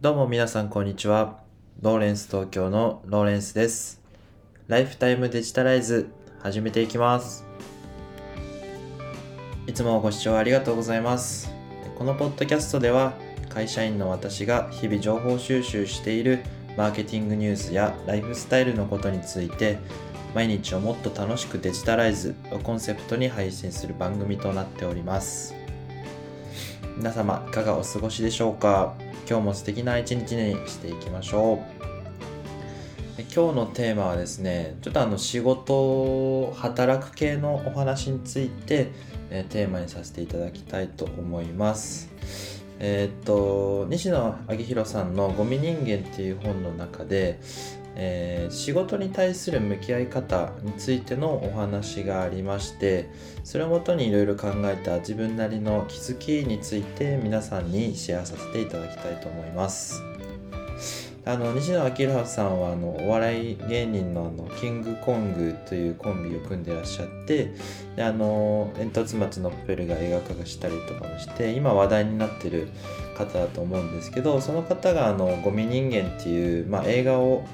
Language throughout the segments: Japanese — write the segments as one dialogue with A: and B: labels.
A: どうも皆さんこんにちは。ローレンス東京のローレンスです。ライフタイムデジタライズ始めていきます。いつもご視聴ありがとうございます。このポッドキャストでは会社員の私が日々情報収集しているマーケティングニュースやライフスタイルのことについて毎日をもっと楽しくデジタライズをコンセプトに配信する番組となっております。皆様いかがお過ごしでしょうか？今日も素敵な一日にしていきましょう。今日のテーマはですねちょっとあの仕事働く系のお話について、えテーマにさせていただきたいと思います。えーっと西野昭弘さんの「ゴミ人間」っていう本の中で、えー仕事に対する向き合い方についてのお話がありましてそれをもとにいろいろ考えた自分なりの気づきについて皆さんにシェアさせていただきたいと思います。あの西野昭弘さんはあのお笑い芸人のあのキングコングというコンビを組んでらっしゃってであの煙突町のプペルが映画化がしたりとかもして今話題になってる方だと思うんですけどその方があの「ゴミ人間」っていう、まあ、映画を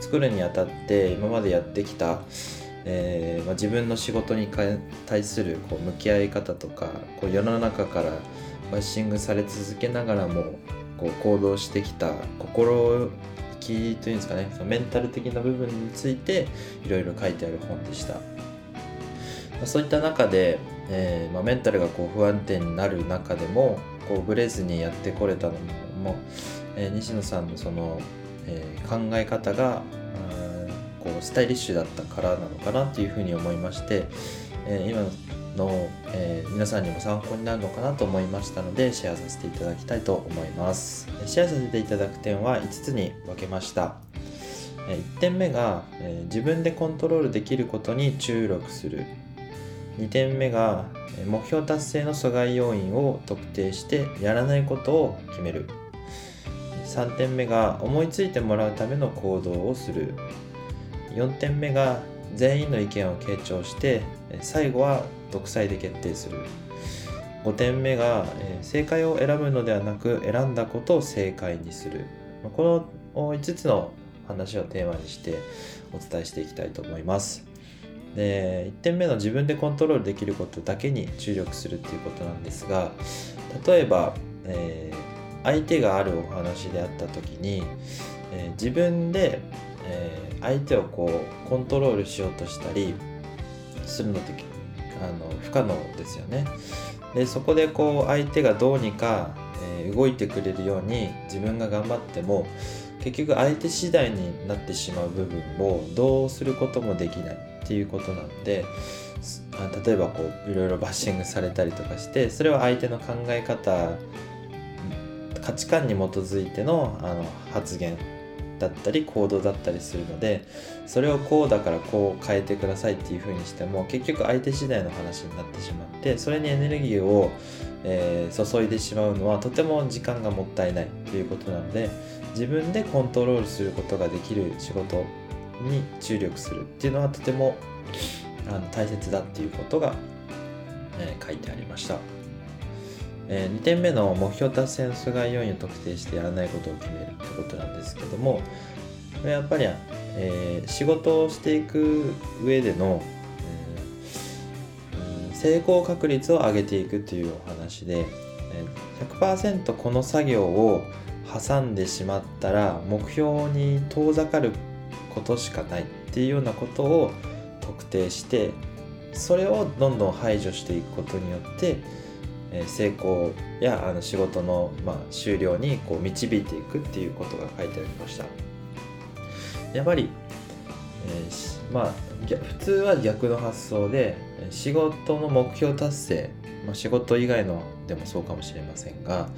A: 作るにあたって今までやってきたえーまあ、自分の仕事にか対するこう向き合い方とかこう世の中からバッシングされ続けながらもこう行動してきた心意気というんですかねそのメンタル的な部分についていろいろ書いてある本でした、まあ、そういった中で、えーまあ、メンタルがこう不安定になる中でもこうブレずにやってこれたのも、えー西野さんのその、えー考え方がこうスタイリッシュだったからなのかなっていうふうに思いまして、えー今の、えー皆さんにも参考になるのかなと思いましたのでシェアさせていただきたいと思います。シェアさせていただく点は5つに分けました。1点目が、えー自分でコントロールできることに注力する。2点目が目標達成の阻害要因を特定してやらないことを決める。3点目が思いついてもらうための行動をする。4点目が全員の意見を傾聴して最後は独裁で決定する。5点目がえ正解を選ぶのではなく選んだことを正解にする。この5つの話をテーマにしてお伝えしていきたいと思います。で1点目の自分でコントロールできることだけに注力するっていうことなんですが例えば、えー相手があるお話であった時に、えー自分で、えー相手をこうコントロールしようとしたりするのってあの不可能ですよね。でそこでこう相手がどうにか、えー動いてくれるように自分が頑張っても結局相手次第になってしまう部分をどうすることもできないっていうことなので例えばこういろいろバッシングされたりとかしてそれは相手の考え方価値観に基づいてのあの発言だったり行動だったりするのでそれをこうだからこう変えてくださいっていう風にしても結局相手次第の話になってしまってそれにエネルギーを、えー注いでしまうのはとても時間がもったいないということなので自分でコントロールすることができる仕事に注力するっていうのはとてもあの大切だっていうことが、えー書いてありました。え2点目の目標達成の阻害要因を特定してやらないことを決めるってことなんですけどもやっぱり、えー仕事をしていく上での、うん成功確率を上げていくというお話で、えー100%この作業を挟んでしまったら目標に遠ざかることしかないっていうようなことを特定してそれをどんどん排除していくことによってえ成功やあの仕事の、まあ、終了にこう導いていくっていうことが書いてありました。やっぱり、えーまあ普通は逆の発想で仕事の目標達成、まあ、仕事以外のでもそうかもしれませんが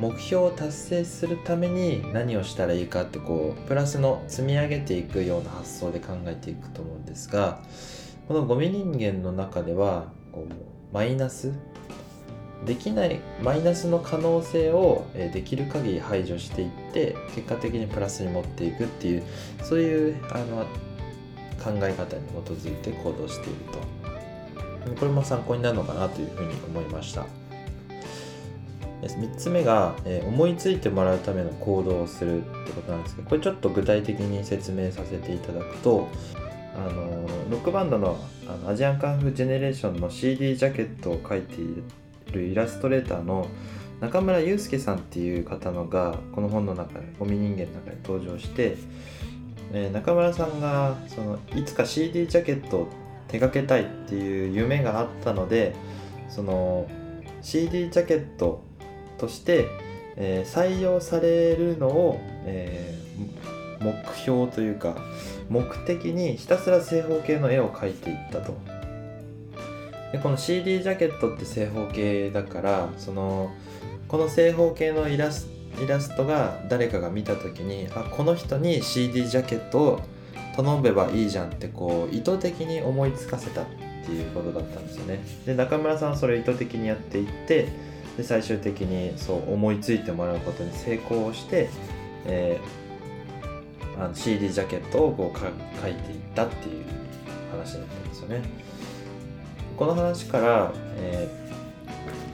A: 目標を達成するために何をしたらいいかってこうプラスの積み上げていくような発想で考えていくと思うんですがこのゴミ人間の中ではこうマイナスできないマイナスの可能性をできる限り排除していって結果的にプラスに持っていくっていうそういうあの考え方に基づいて行動していると。これも参考になるのかなというふうに思いました。3つ目が、え、思いついてもらうための行動をするってことなんですけどこれちょっと具体的に説明させていただくとあのロックバンドのあのアジアンカンフージェネレーションの CD ジャケットを描いているイラストレーターの中村祐介さんっていう方のがこの本の中で「ゴミ人間」の中で登場して、えー、中村さんがそのいつか CD ジャケットを手掛けたいっていう夢があったのでその CD ジャケットとして、えー、採用されるのを、えー、目標というか目的にひたすら正方形の絵を描いていったと。でこの CD ジャケットって正方形だからそのこの正方形のイラストが誰かが見た時にあこの人に CD ジャケットを頼めばいいじゃんってこう意図的に思いつかせたっていうことだったんですよね。で中村さんはそれを意図的にやっていってで最終的にそう思いついてもらうことに成功して、えー、あの CD ジャケットをこう書いていったっていう話だったんですよね。この話から、え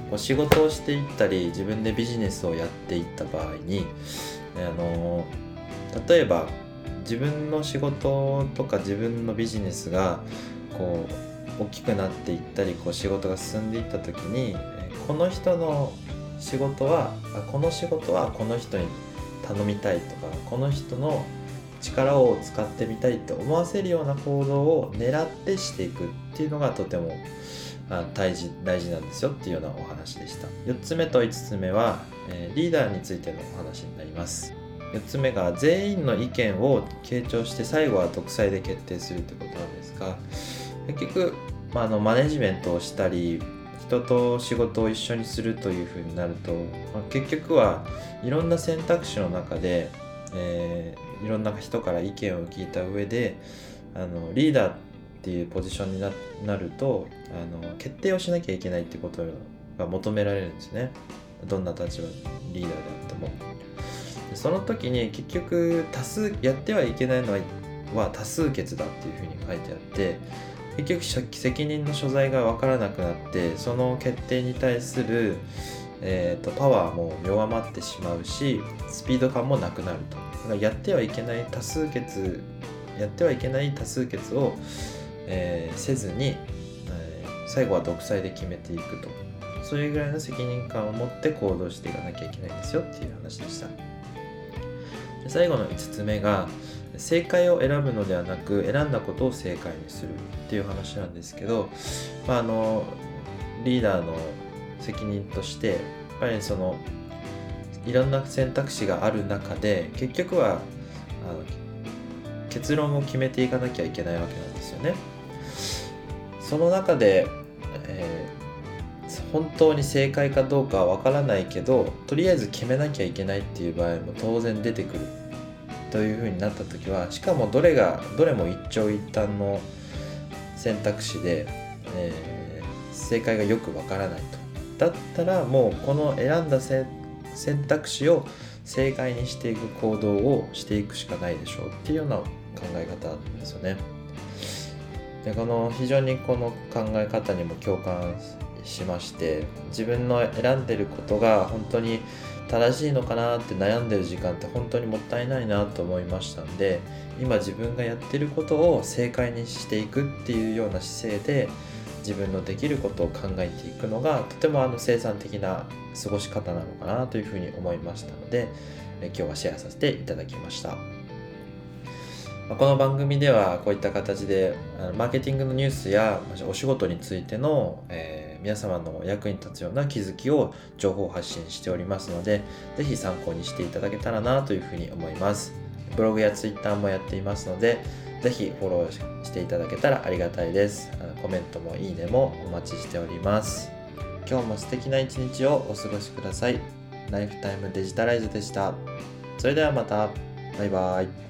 A: ー、こう仕事をしていったり自分でビジネスをやっていった場合にあの例えば自分の仕事とか自分のビジネスがこう大きくなっていったりこう仕事が進んでいった時にこの人の仕事はこの仕事はこの人に頼みたいとかこの人の力を使ってみたいって思わせるような行動を狙ってしていくっていうのがとても大事大事なんですよっていうようなお話でした。4つ目と5つ目は、えリーダーについてのお話になります。4つ目が全員の意見を傾聴して最後は独裁で決定するってことなんですが結局、まあ、あのマネジメントをしたり人と仕事を一緒にするというふうになると、まあ、結局はいろんな選択肢の中で、えー、いろんな人から意見を聞いた上であのリーダーっていうポジションになるとあの決定をしなきゃいけないってことが求められるんですね。どんな立場リーダーであっても。その時に結局多数やってはいけないのは多数決だっていうふうに書いてあって結局責任の所在が分からなくなってその決定に対する、えーと、パワーも弱まってしまうしスピード感もなくなると。だからやってはいけない多数決やってはいけない多数決を、えー、せずに、えー、最後は独裁で決めていくと。そういうぐらいの責任感を持って行動していかなきゃいけないんですよっていう話でした。最後の5つ目が正解を選ぶのではなく選んだことを正解にするっていう話なんですけど、まあ、あのリーダーの責任としてやっぱりそのいろんな選択肢がある中で結局はあの結論を決めていかなきゃいけないわけなんですよね。その中で、えー、本当に正解かどうかはわからないけどとりあえず決めなきゃいけないっていう場合も当然出てくるというふうになった時はしかもどれがどれも一長一短の選択肢で、えー、正解がよくわからないとだったらもうこの選んだ選択肢を正解にしていく行動をしていくしかないでしょうっていうような考え方なんですよね。でこの非常にこの考え方にも共感しまして自分の選んでることが本当に正しいのかなって悩んでる時間って本当にもったいないなと思いましたんで今自分がやってることを正解にしていくっていうような姿勢で自分のできることを考えていくのがとてもあの生産的な過ごし方なのかなというふうに思いましたので今日はシェアさせていただきました。この番組ではこういった形でマーケティングのニュースやお仕事についての、え皆様の役に立つような気づきを情報発信しておりますので、ぜひ参考にしていただけたらなというふうに思います。ブログやツイッターもやっていますので、ぜひフォローしていただけたらありがたいです。コメントもいいねもお待ちしております。今日も素敵な一日をお過ごしください。ライフタイムデジタライズでした。それではまた。バイバイ。